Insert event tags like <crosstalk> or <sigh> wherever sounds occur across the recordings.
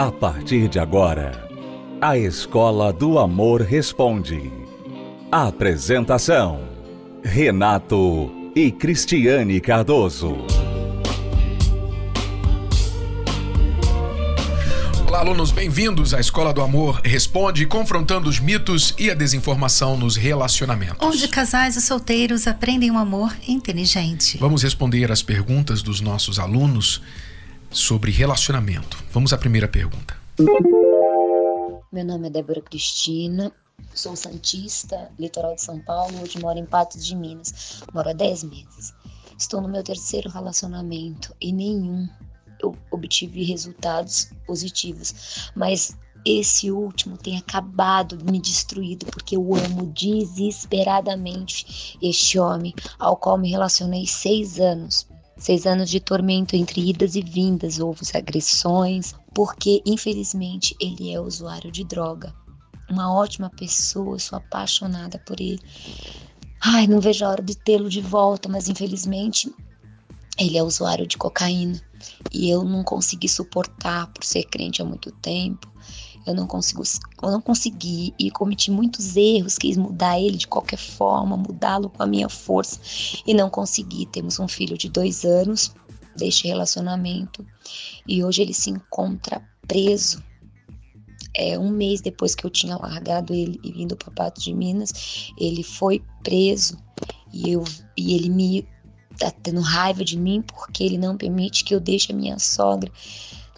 A partir de agora, a Escola do Amor Responde. Apresentação: Renato e Cristiane Cardoso. Olá, alunos, bem-vindos à Escola do Amor Responde, confrontando os mitos e a desinformação nos relacionamentos. Onde casais e solteiros aprendem um amor inteligente. Vamos responder as perguntas dos nossos alunos sobre relacionamento. Vamos à primeira pergunta. Meu nome é Débora Cristina, sou santista, litoral de São Paulo, hoje moro em Patos de Minas. Moro há 10 meses. Estou no meu terceiro relacionamento e nenhum eu obtive resultados positivos, mas esse último tem acabado me destruído porque eu amo desesperadamente este homem ao qual me relacionei seis anos. Seis anos de tormento entre idas e vindas, houve agressões, porque infelizmente ele é usuário de droga. Uma ótima pessoa, sou apaixonada por ele. Ai, não vejo a hora de tê-lo de volta, mas infelizmente ele é usuário de cocaína e eu não consegui suportar por ser crente há muito tempo. Eu não consigo, eu não consegui e cometi muitos erros, quis mudar ele de qualquer forma, mudá-lo com a minha força e não consegui. Temos um filho de dois anos deste relacionamento e hoje ele se encontra preso. É um mês depois que eu tinha largado ele e vindo para Pato de Minas, ele foi preso e eu e ele me tá tendo raiva de mim porque ele não permite que eu deixe a minha sogra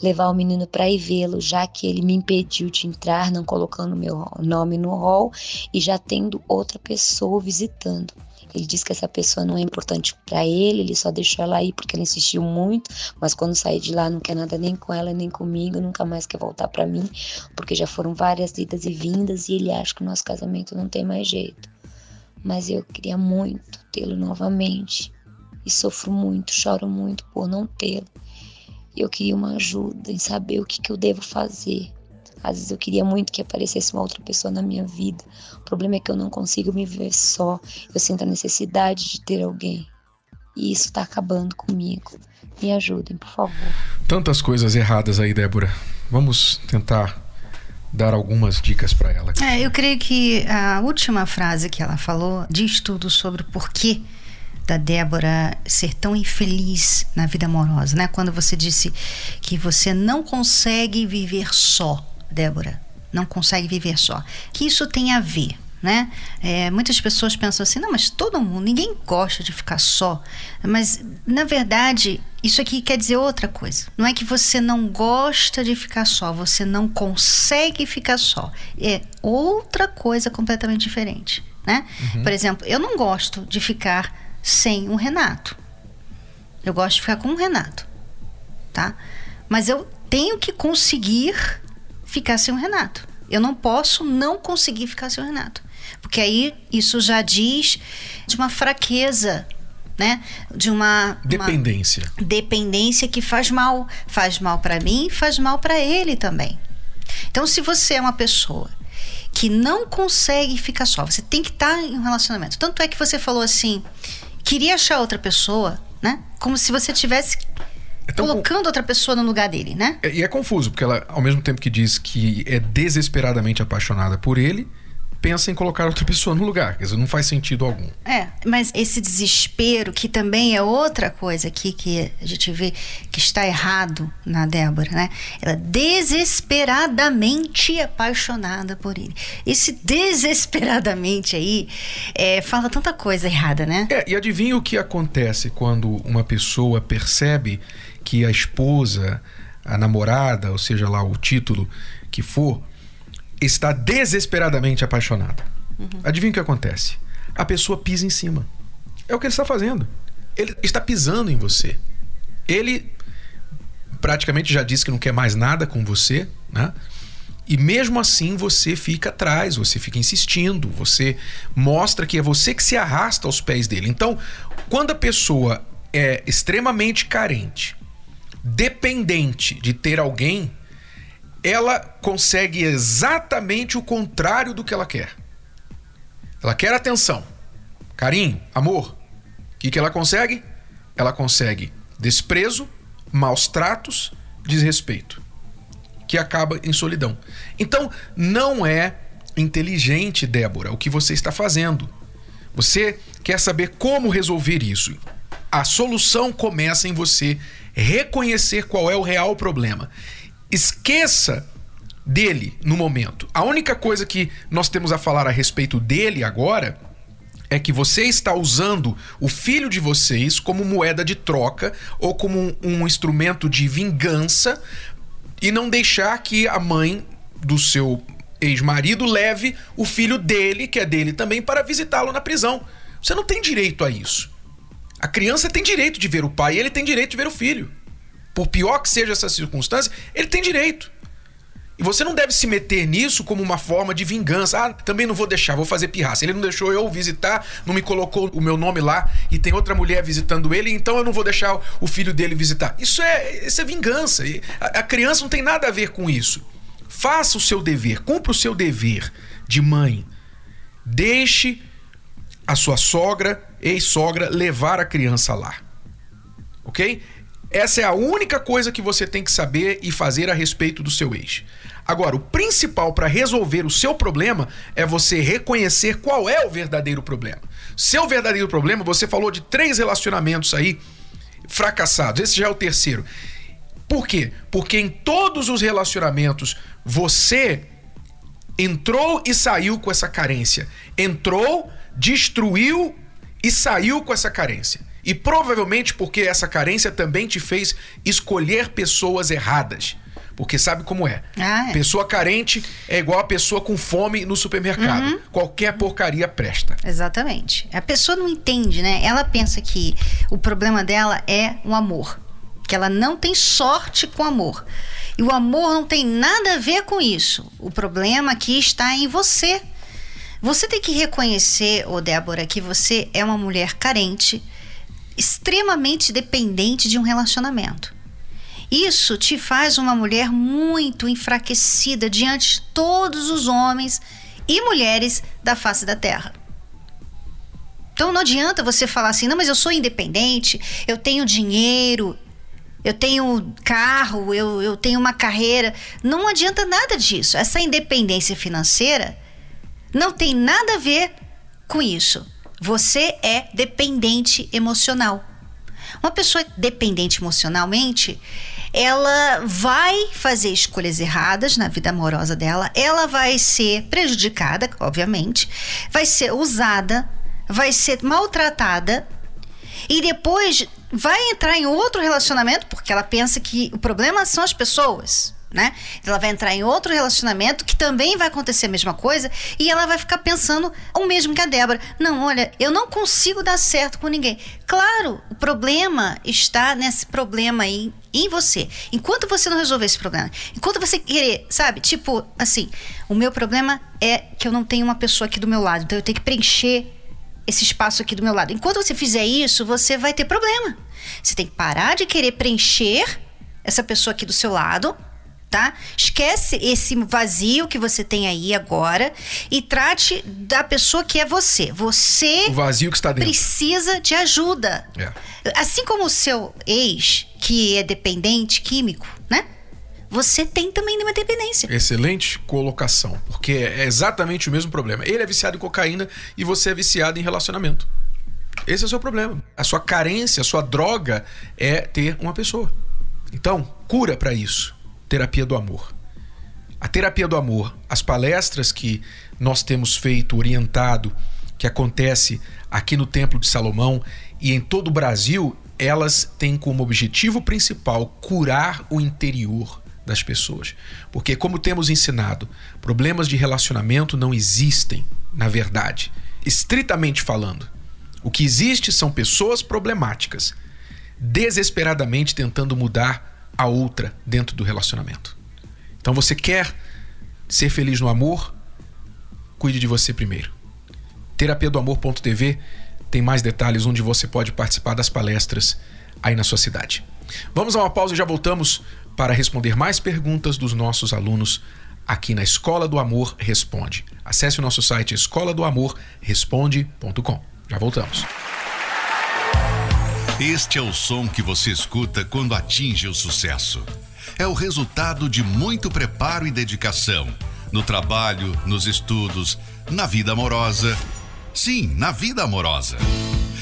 levar o menino para ir vê-lo, já que ele me impediu de entrar, não colocando meu nome no hall e já tendo outra pessoa visitando. Ele disse que essa pessoa não é importante para ele, ele só deixou ela ir porque ela insistiu muito, mas quando sair de lá não quer nada nem com ela nem comigo, nunca mais quer voltar para mim, porque já foram várias idas e vindas e ele acha que o nosso casamento não tem mais jeito. Mas eu queria muito tê-lo novamente e sofro muito, choro muito por não tê-lo. E eu queria uma ajuda em saber o que, que eu devo fazer. Às vezes eu queria muito que aparecesse uma outra pessoa na minha vida. O problema é que eu não consigo me ver só. Eu sinto a necessidade de ter alguém. E isso está acabando comigo. Me ajudem, por favor. Tantas coisas erradas aí, Débora. Vamos tentar dar algumas dicas para ela. É, eu creio que a última frase que ela falou diz tudo sobre o porquê da Débora ser tão infeliz na vida amorosa, né? Quando você disse que você não consegue viver só, Débora, não consegue viver só. Que isso tem a ver, né? É, muitas pessoas pensam assim, não, mas todo mundo, ninguém gosta de ficar só. Mas na verdade, isso aqui quer dizer outra coisa. Não é que você não gosta de ficar só, você não consegue ficar só. É outra coisa completamente diferente, né? Uhum. Por exemplo, eu não gosto de ficar sem um Renato. Eu gosto de ficar com o Renato, tá? Mas eu tenho que conseguir ficar sem o Renato. Eu não posso não conseguir ficar sem o Renato. Porque aí isso já diz de uma fraqueza, né? De uma dependência. Uma dependência que faz mal, faz mal para mim, faz mal para ele também. Então, se você é uma pessoa que não consegue ficar só, você tem que estar em um relacionamento. Tanto é que você falou assim: queria achar outra pessoa, né? Como se você tivesse então, colocando outra pessoa no lugar dele, né? É, e é confuso, porque ela, ao mesmo tempo que diz que é desesperadamente apaixonada por ele, pensa em colocar outra pessoa no lugar. Quer dizer, não faz sentido algum. É, mas esse desespero, que também é outra coisa aqui que a gente vê que está errado na Débora, né? Ela é desesperadamente apaixonada por ele. Esse desesperadamente aí é, fala tanta coisa errada, né? É, e adivinha o que acontece quando uma pessoa percebe que a esposa, a namorada, ou seja lá o título que for, está desesperadamente apaixonada. Uhum. Adivinha o que acontece? A pessoa pisa em cima. É o que ele está fazendo. Ele está pisando em você. Ele praticamente já disse que não quer mais nada com você, né? E mesmo assim você fica atrás, você fica insistindo, você mostra que é você que se arrasta aos pés dele. Então, quando a pessoa é extremamente carente, dependente de ter alguém, ela consegue exatamente o contrário do que ela quer. Ela quer atenção, carinho, amor. O que, que ela consegue? Ela consegue desprezo, maus tratos, desrespeito. Que acaba em solidão. Então, não é inteligente, Débora, o que você está fazendo. Você quer saber como resolver isso. A solução começa em você reconhecer qual é o real problema. Esqueça dele no momento. A única coisa que nós temos a falar a respeito dele agora é que você está usando o filho de vocês como moeda de troca ou como um, um instrumento de vingança e não deixar que a mãe do seu ex-marido leve o filho dele, que é dele também, para visitá-lo na prisão. Você não tem direito a isso. A criança tem direito de ver o pai e ele tem direito de ver o filho. Por pior que seja essa circunstância, ele tem direito. E você não deve se meter nisso como uma forma de vingança. Ah, também não vou deixar, vou fazer pirraça. Ele não deixou eu visitar, não me colocou o meu nome lá e tem outra mulher visitando ele, então eu não vou deixar o filho dele visitar. Isso é, isso é vingança. A criança não tem nada a ver com isso. Faça o seu dever, cumpra o seu dever de mãe. Deixe a sua sogra, ex-sogra, levar a criança lá. Ok? Essa é a única coisa que você tem que saber e fazer a respeito do seu ex. Agora, o principal para resolver o seu problema é você reconhecer qual é o verdadeiro problema. Seu verdadeiro problema, você falou de três relacionamentos aí fracassados. Esse já é o terceiro. Por quê? Porque em todos os relacionamentos você entrou e saiu com essa carência. Entrou, destruiu e saiu com essa carência. E provavelmente porque essa carência também te fez escolher pessoas erradas. Porque sabe como é. Ah, é. Pessoa carente é igual a pessoa com fome no supermercado. Uhum. Qualquer porcaria presta. Exatamente. A pessoa não entende, né? Ela pensa que o problema dela é o amor. Que ela não tem sorte com amor. E o amor não tem nada a ver com isso. O problema aqui está em você. Você tem que reconhecer, ô Débora, que você é uma mulher carente extremamente dependente de um relacionamento. Isso te faz uma mulher muito enfraquecida diante de todos os homens e mulheres da face da terra. Então não adianta você falar assim, não, mas eu sou independente, eu tenho dinheiro, eu tenho carro, eu, eu tenho uma carreira. Não adianta nada disso. Essa independência financeira não tem nada a ver com isso. Você é dependente emocional. Uma pessoa dependente emocionalmente, ela vai fazer escolhas erradas na vida amorosa dela, ela vai ser prejudicada, obviamente, vai ser usada, vai ser maltratada e depois vai entrar em outro relacionamento porque ela pensa que o problema são as pessoas né? Ela vai entrar em outro relacionamento que também vai acontecer a mesma coisa e ela vai ficar pensando o mesmo que a Débora. Não, olha, eu não consigo dar certo com ninguém. Claro, o problema está nesse problema aí em você. Enquanto você não resolver esse problema, enquanto você querer, sabe, tipo assim, o meu problema é que eu não tenho uma pessoa aqui do meu lado, então eu tenho que preencher esse espaço aqui do meu lado. Enquanto você fizer isso, você vai ter problema. Você tem que parar de querer preencher essa pessoa aqui do seu lado tá? Esquece esse vazio que você tem aí agora e trate da pessoa que é você. Você o vazio que está dentro. precisa de ajuda. É. Assim como o seu ex, que é dependente químico, né? Você tem também uma dependência. Excelente colocação, porque é exatamente o mesmo problema. Ele é viciado em cocaína e você é viciado em relacionamento. Esse é o seu problema. A sua carência, a sua droga é ter uma pessoa. Então, cura para isso terapia do amor. A terapia do amor, as palestras que nós temos feito, orientado, que acontece aqui no Templo de Salomão e em todo o Brasil, elas têm como objetivo principal curar o interior das pessoas. Porque, como temos ensinado, problemas de relacionamento não existem, na verdade, estritamente falando. O que existe são pessoas problemáticas, desesperadamente tentando mudar a outra dentro do relacionamento. Então você quer ser feliz no amor? Cuide de você primeiro. Terapia do Amor.tv tem mais detalhes onde você pode participar das palestras aí na sua cidade. Vamos a uma pausa e já voltamos para responder mais perguntas dos nossos alunos aqui na Escola do Amor Responde. Acesse o nosso site escola do amor responde.com. Já voltamos. Este é o som que você escuta quando atinge o sucesso. é o resultado de muito preparo e dedicação no trabalho, nos estudos, na vida amorosa. Sim, na vida amorosa.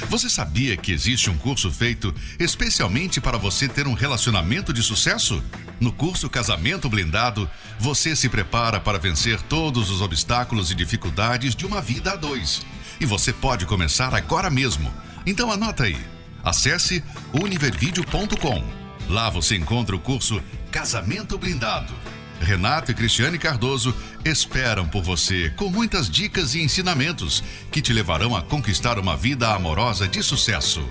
Você sabia que existe um curso feito especialmente para você ter um relacionamento de sucesso? No curso Casamento Blindado, você se prepara para vencer todos os obstáculos e dificuldades de uma vida a dois. E você pode começar agora mesmo. Então anota aí. Acesse univervideo.com. Lá você encontra o curso Casamento Blindado Renato e Cristiane Cardoso esperam por você com muitas dicas e ensinamentos que te levarão a conquistar uma vida amorosa de sucesso.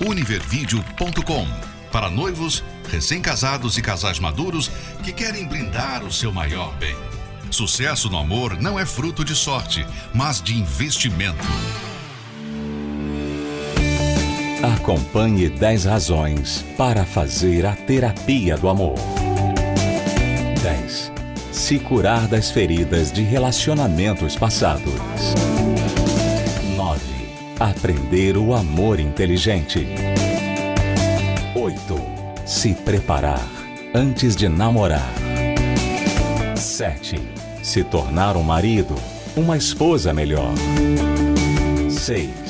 Univervideo.com para noivos, recém-casados e casais maduros que querem blindar o seu maior bem. Sucesso no amor não é fruto de sorte, mas de investimento. Acompanhe 10 razões para fazer a terapia do amor. 10. Se curar das feridas de relacionamentos passados. 9. Aprender o amor inteligente. 8. Se preparar antes de namorar. 7. Se tornar um marido, uma esposa melhor. 6.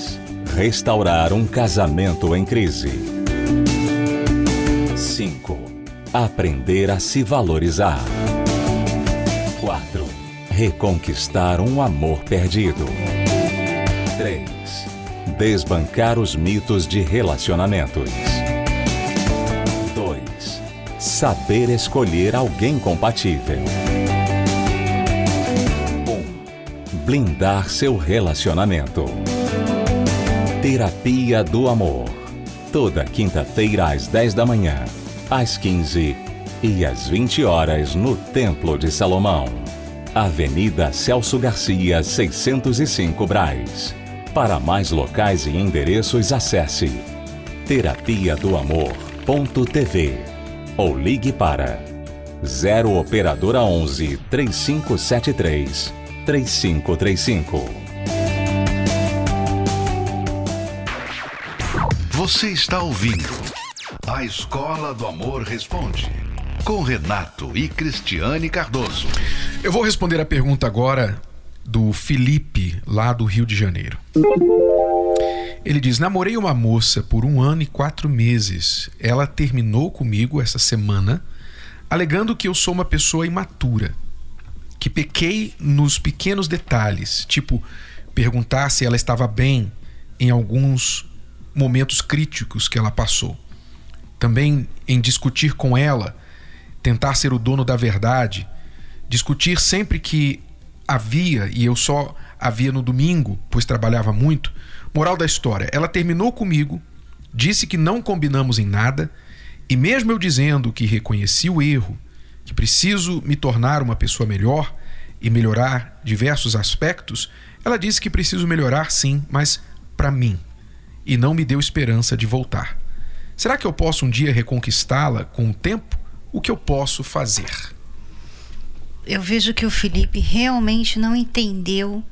Restaurar um casamento em crise. 5 Aprender a se valorizar. 4. Reconquistar um amor perdido. 3. Desbancar os mitos de relacionamentos. 2. Saber escolher alguém compatível. 1. Blindar seu relacionamento. Terapia do Amor. Toda quinta-feira às 10 da manhã às 15 e às 20 horas no Templo de Salomão. Avenida Celso Garcia, 605 Braz. Para mais locais e endereços, acesse terapia do amor.tv ou ligue para 0 operadora 11 3573 3535. Você está ouvindo a Escola do Amor Responde, com Renato e Cristiane Cardoso. Eu vou responder a pergunta agora do Felipe, lá do Rio de Janeiro. Ele diz: Namorei uma moça por um ano e quatro meses. Ela terminou comigo essa semana, alegando que eu sou uma pessoa imatura, que pequei nos pequenos detalhes, tipo perguntar se ela estava bem em alguns momentos críticos que ela passou também em discutir com ela, tentar ser o dono da verdade, discutir sempre que havia, e eu só havia no domingo, pois trabalhava muito. Moral da história: ela terminou comigo, disse que não combinamos em nada, e mesmo eu dizendo que reconheci o erro, que preciso me tornar uma pessoa melhor e melhorar diversos aspectos, ela disse que preciso melhorar sim, mas para mim, e não me deu esperança de voltar. Será que eu posso um dia reconquistá-la com o tempo? O que eu posso fazer? Eu vejo que o Felipe realmente não entendeu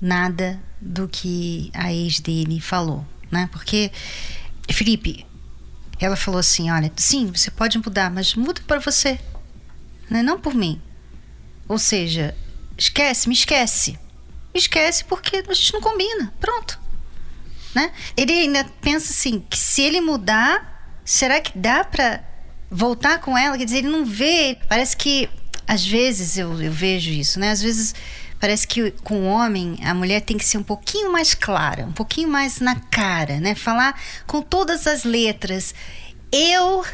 nada do que a ex dele falou, né? Porque Felipe, ela falou assim, olha, sim, você pode mudar, mas muda para você, né? não por mim. Ou seja, esquece, me esquece. Me esquece porque a gente não combina. Pronto né? Ele ainda pensa assim, que se ele mudar, será que dá para voltar com ela? Quer dizer, ele não vê, parece que às vezes eu, eu vejo isso, né? Às vezes parece que com o homem a mulher tem que ser um pouquinho mais clara, um pouquinho mais na cara, né? Falar com todas as letras. Eu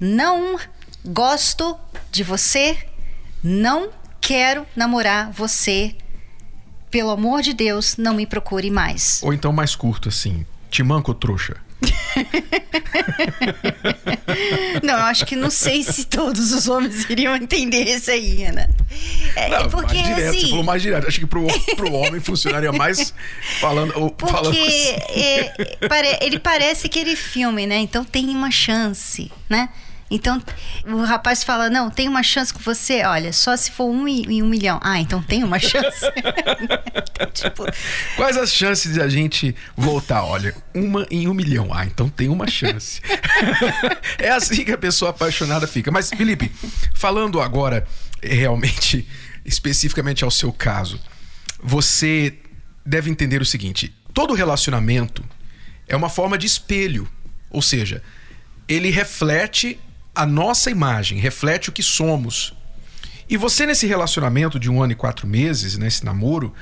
não gosto de você, não quero namorar você pelo amor de Deus, não me procure mais. Ou então mais curto, assim. Te manco, trouxa. <laughs> não, eu acho que não sei se todos os homens iriam entender isso aí, Ana. É, não, porque mais direto, assim, você falou mais direto. Acho que pro, pro homem funcionaria mais falando. Porque falando assim. é, ele parece aquele filme, né? Então tem uma chance, né? Então o rapaz fala: Não, tem uma chance com você. Olha, só se for um em um milhão. Ah, então tem uma chance. <laughs> Então, tipo... Quais as chances de a gente voltar? Olha, uma em um milhão. Ah, então tem uma chance. <laughs> é assim que a pessoa apaixonada fica. Mas, Felipe, falando agora realmente, <laughs> especificamente ao seu caso, você deve entender o seguinte: todo relacionamento é uma forma de espelho. Ou seja, ele reflete a nossa imagem, reflete o que somos. E você, nesse relacionamento de um ano e quatro meses, nesse namoro,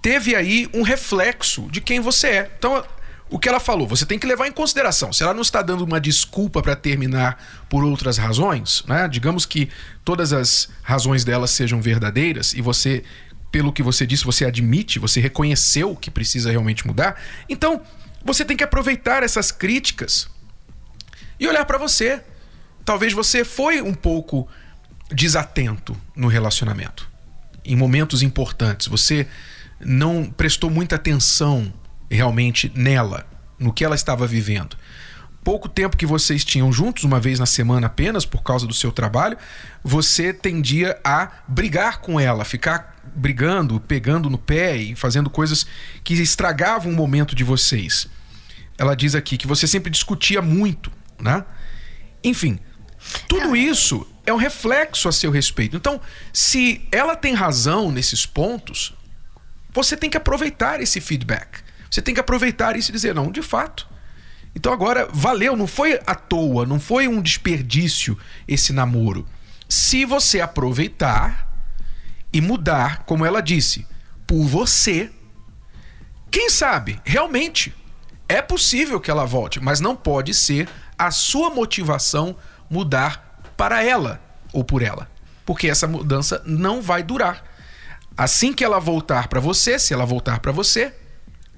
teve aí um reflexo de quem você é. Então, o que ela falou, você tem que levar em consideração. Se ela não está dando uma desculpa para terminar por outras razões, né? digamos que todas as razões dela sejam verdadeiras e você, pelo que você disse, você admite, você reconheceu que precisa realmente mudar, então você tem que aproveitar essas críticas e olhar para você. Talvez você foi um pouco desatento no relacionamento. Em momentos importantes, você não prestou muita atenção realmente nela, no que ela estava vivendo. Pouco tempo que vocês tinham juntos, uma vez na semana apenas, por causa do seu trabalho, você tendia a brigar com ela, ficar brigando, pegando no pé e fazendo coisas que estragavam o momento de vocês. Ela diz aqui que você sempre discutia muito, né? Enfim, tudo isso é um reflexo a seu respeito. Então, se ela tem razão nesses pontos, você tem que aproveitar esse feedback. Você tem que aproveitar isso e dizer, não, de fato. Então agora valeu, não foi à toa, não foi um desperdício esse namoro. Se você aproveitar e mudar, como ela disse, por você, quem sabe, realmente é possível que ela volte, mas não pode ser a sua motivação mudar para ela ou por ela, porque essa mudança não vai durar. Assim que ela voltar para você, se ela voltar para você,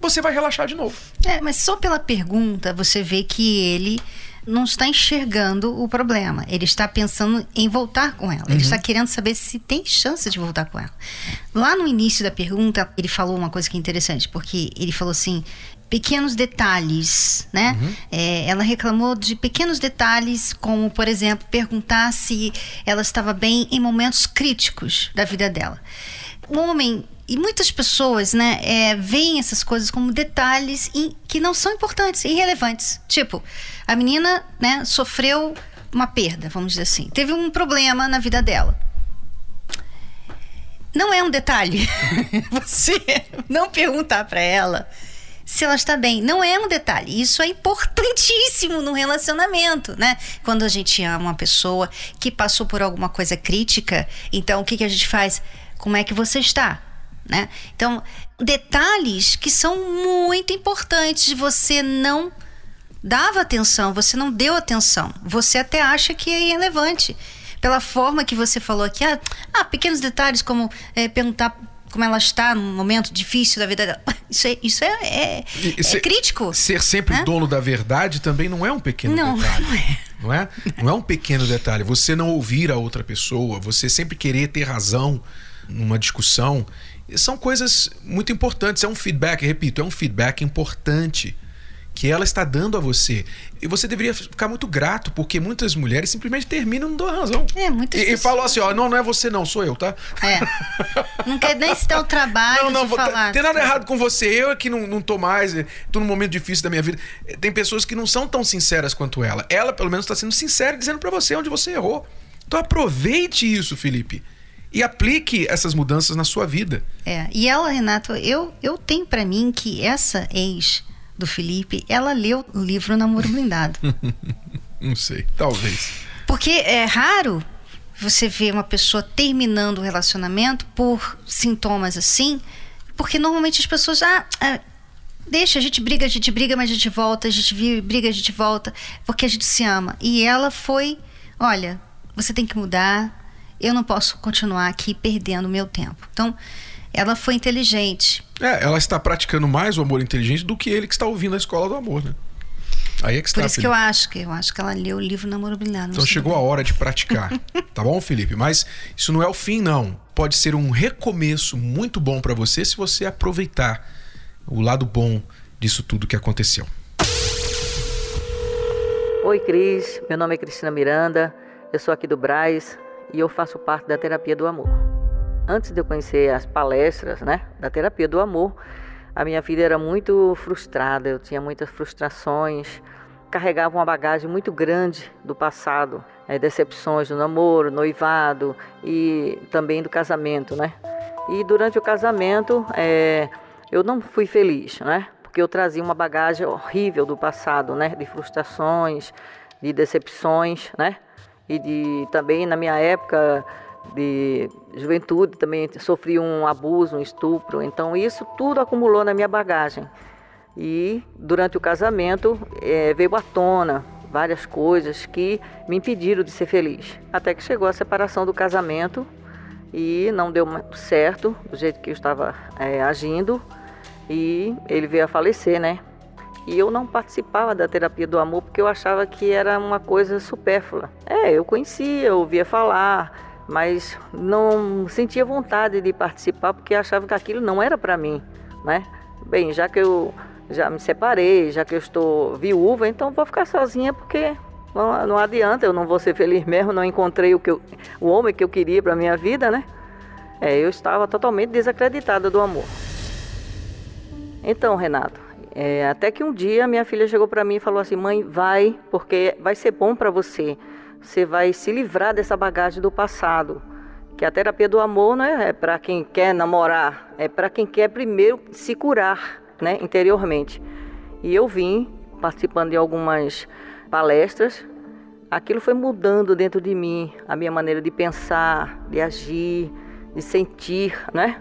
você vai relaxar de novo. É, mas só pela pergunta você vê que ele não está enxergando o problema. Ele está pensando em voltar com ela. Ele uhum. está querendo saber se tem chance de voltar com ela. Lá no início da pergunta, ele falou uma coisa que é interessante, porque ele falou assim: pequenos detalhes, né? Uhum. É, ela reclamou de pequenos detalhes, como, por exemplo, perguntar se ela estava bem em momentos críticos da vida dela. O homem e muitas pessoas, né, é, veem essas coisas como detalhes in, que não são importantes, irrelevantes. Tipo, a menina, né, sofreu uma perda, vamos dizer assim. Teve um problema na vida dela. Não é um detalhe <laughs> você não perguntar para ela se ela está bem. Não é um detalhe. Isso é importantíssimo no relacionamento, né? Quando a gente ama uma pessoa que passou por alguma coisa crítica, então o que, que a gente faz? Como é que você está? né? Então, detalhes que são muito importantes, você não dava atenção, você não deu atenção, você até acha que é irrelevante. Pela forma que você falou aqui, ah, ah pequenos detalhes como é, perguntar como ela está num momento difícil da vida dela. Isso é, isso é, é, é ser, crítico. Ser sempre né? dono da verdade também não é um pequeno não, detalhe. Não é. Não é? Não é um pequeno detalhe. Você não ouvir a outra pessoa, você sempre querer ter razão numa discussão são coisas muito importantes. É um feedback, repito, é um feedback importante que ela está dando a você. E você deveria ficar muito grato, porque muitas mulheres simplesmente terminam não dando razão. É, muitas E, e falam assim, ó, não, não é você não, sou eu, tá? É. Não quer nem citar o trabalho não, não, de falar. Tem nada errado com você, eu é que não, não tô mais, tô num momento difícil da minha vida. Tem pessoas que não são tão sinceras quanto ela. Ela, pelo menos, está sendo sincera, dizendo para você onde você errou. Então aproveite isso, Felipe e aplique essas mudanças na sua vida. É, e ela, Renato, eu, eu tenho para mim que essa ex do Felipe, ela leu o livro Namoro Blindado. <laughs> Não sei, talvez. Porque é raro você ver uma pessoa terminando o relacionamento por sintomas assim, porque normalmente as pessoas, ah, ah deixa, a gente briga, a gente briga, mas a gente volta, a gente briga, a gente volta, porque a gente se ama. E ela foi, olha, você tem que mudar, eu não posso continuar aqui perdendo meu tempo. Então, ela foi inteligente. É, ela está praticando mais o amor inteligente do que ele que está ouvindo a escola do amor, né? Aí é que está. Por isso Felipe. que eu acho que eu acho que ela leu o livro Namoro Blindado. Então chegou a hora de praticar, <laughs> tá bom, Felipe? Mas isso não é o fim, não. Pode ser um recomeço muito bom para você se você aproveitar o lado bom disso tudo que aconteceu. Oi, Cris. Meu nome é Cristina Miranda. Eu sou aqui do Braz e eu faço parte da terapia do amor. Antes de eu conhecer as palestras, né, da terapia do amor, a minha vida era muito frustrada, eu tinha muitas frustrações, carregava uma bagagem muito grande do passado, é, decepções do namoro, noivado e também do casamento, né? E durante o casamento, é, eu não fui feliz, né? Porque eu trazia uma bagagem horrível do passado, né? De frustrações, de decepções, né? E de também na minha época de juventude também sofri um abuso, um estupro. Então isso tudo acumulou na minha bagagem. E durante o casamento é, veio à tona várias coisas que me impediram de ser feliz. Até que chegou a separação do casamento e não deu certo do jeito que eu estava é, agindo e ele veio a falecer, né? E eu não participava da terapia do amor porque eu achava que era uma coisa supérflua. É, eu conhecia, eu ouvia falar, mas não sentia vontade de participar porque achava que aquilo não era para mim, né? Bem, já que eu já me separei, já que eu estou viúva, então vou ficar sozinha porque não, não adianta, eu não vou ser feliz mesmo, não encontrei o, que eu, o homem que eu queria para minha vida, né? É, eu estava totalmente desacreditada do amor. Então, Renato, é, até que um dia minha filha chegou para mim e falou assim: mãe, vai, porque vai ser bom para você. Você vai se livrar dessa bagagem do passado. Que a terapia do amor não é, é para quem quer namorar, é para quem quer primeiro se curar, né, interiormente. E eu vim participando de algumas palestras. Aquilo foi mudando dentro de mim, a minha maneira de pensar, de agir, de sentir, né?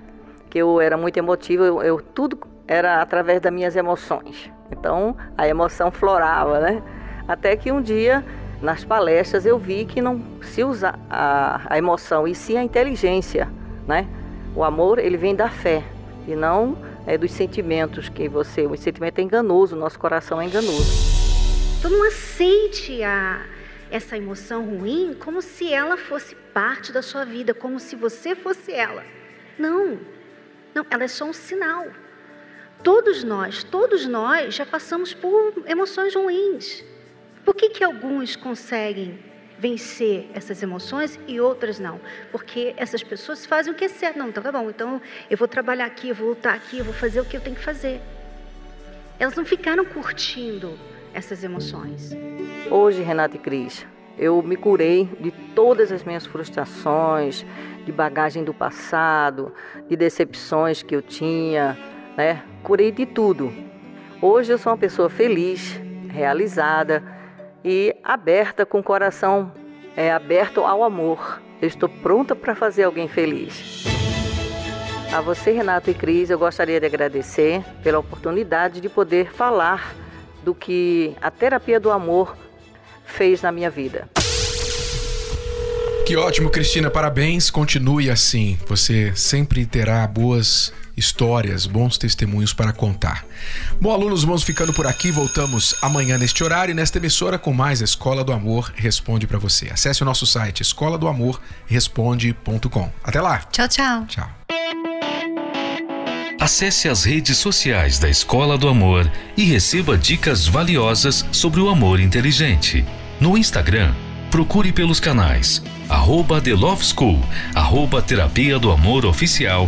Que eu era muito emotiva, eu, eu tudo era através das minhas emoções. Então a emoção florava, né? Até que um dia nas palestras eu vi que não se usa a, a emoção e sim a inteligência, né? O amor ele vem da fé e não é dos sentimentos que você, o sentimento é enganoso, o nosso coração é enganoso. Então não aceite a, essa emoção ruim como se ela fosse parte da sua vida, como se você fosse ela. Não, não, ela é só um sinal. Todos nós, todos nós já passamos por emoções ruins. Por que, que alguns conseguem vencer essas emoções e outras não? Porque essas pessoas fazem o que é certo. Não, então tá bom, então eu vou trabalhar aqui, eu vou lutar aqui, eu vou fazer o que eu tenho que fazer. Elas não ficaram curtindo essas emoções. Hoje, Renata e Cris, eu me curei de todas as minhas frustrações, de bagagem do passado, de decepções que eu tinha, né? Curei de tudo. Hoje eu sou uma pessoa feliz, realizada e aberta com o coração é, aberto ao amor. Eu estou pronta para fazer alguém feliz. A você, Renato e Cris, eu gostaria de agradecer pela oportunidade de poder falar do que a terapia do amor fez na minha vida. Que ótimo, Cristina, parabéns. Continue assim. Você sempre terá boas histórias, bons testemunhos para contar. Bom, alunos, vamos ficando por aqui. Voltamos amanhã neste horário, nesta emissora, com mais Escola do Amor Responde para você. Acesse o nosso site escola do amor responde.com. Até lá. Tchau, tchau. Tchau. Acesse as redes sociais da Escola do Amor e receba dicas valiosas sobre o amor inteligente. No Instagram, procure pelos canais arroba The Love School, arroba Terapia do Amor Oficial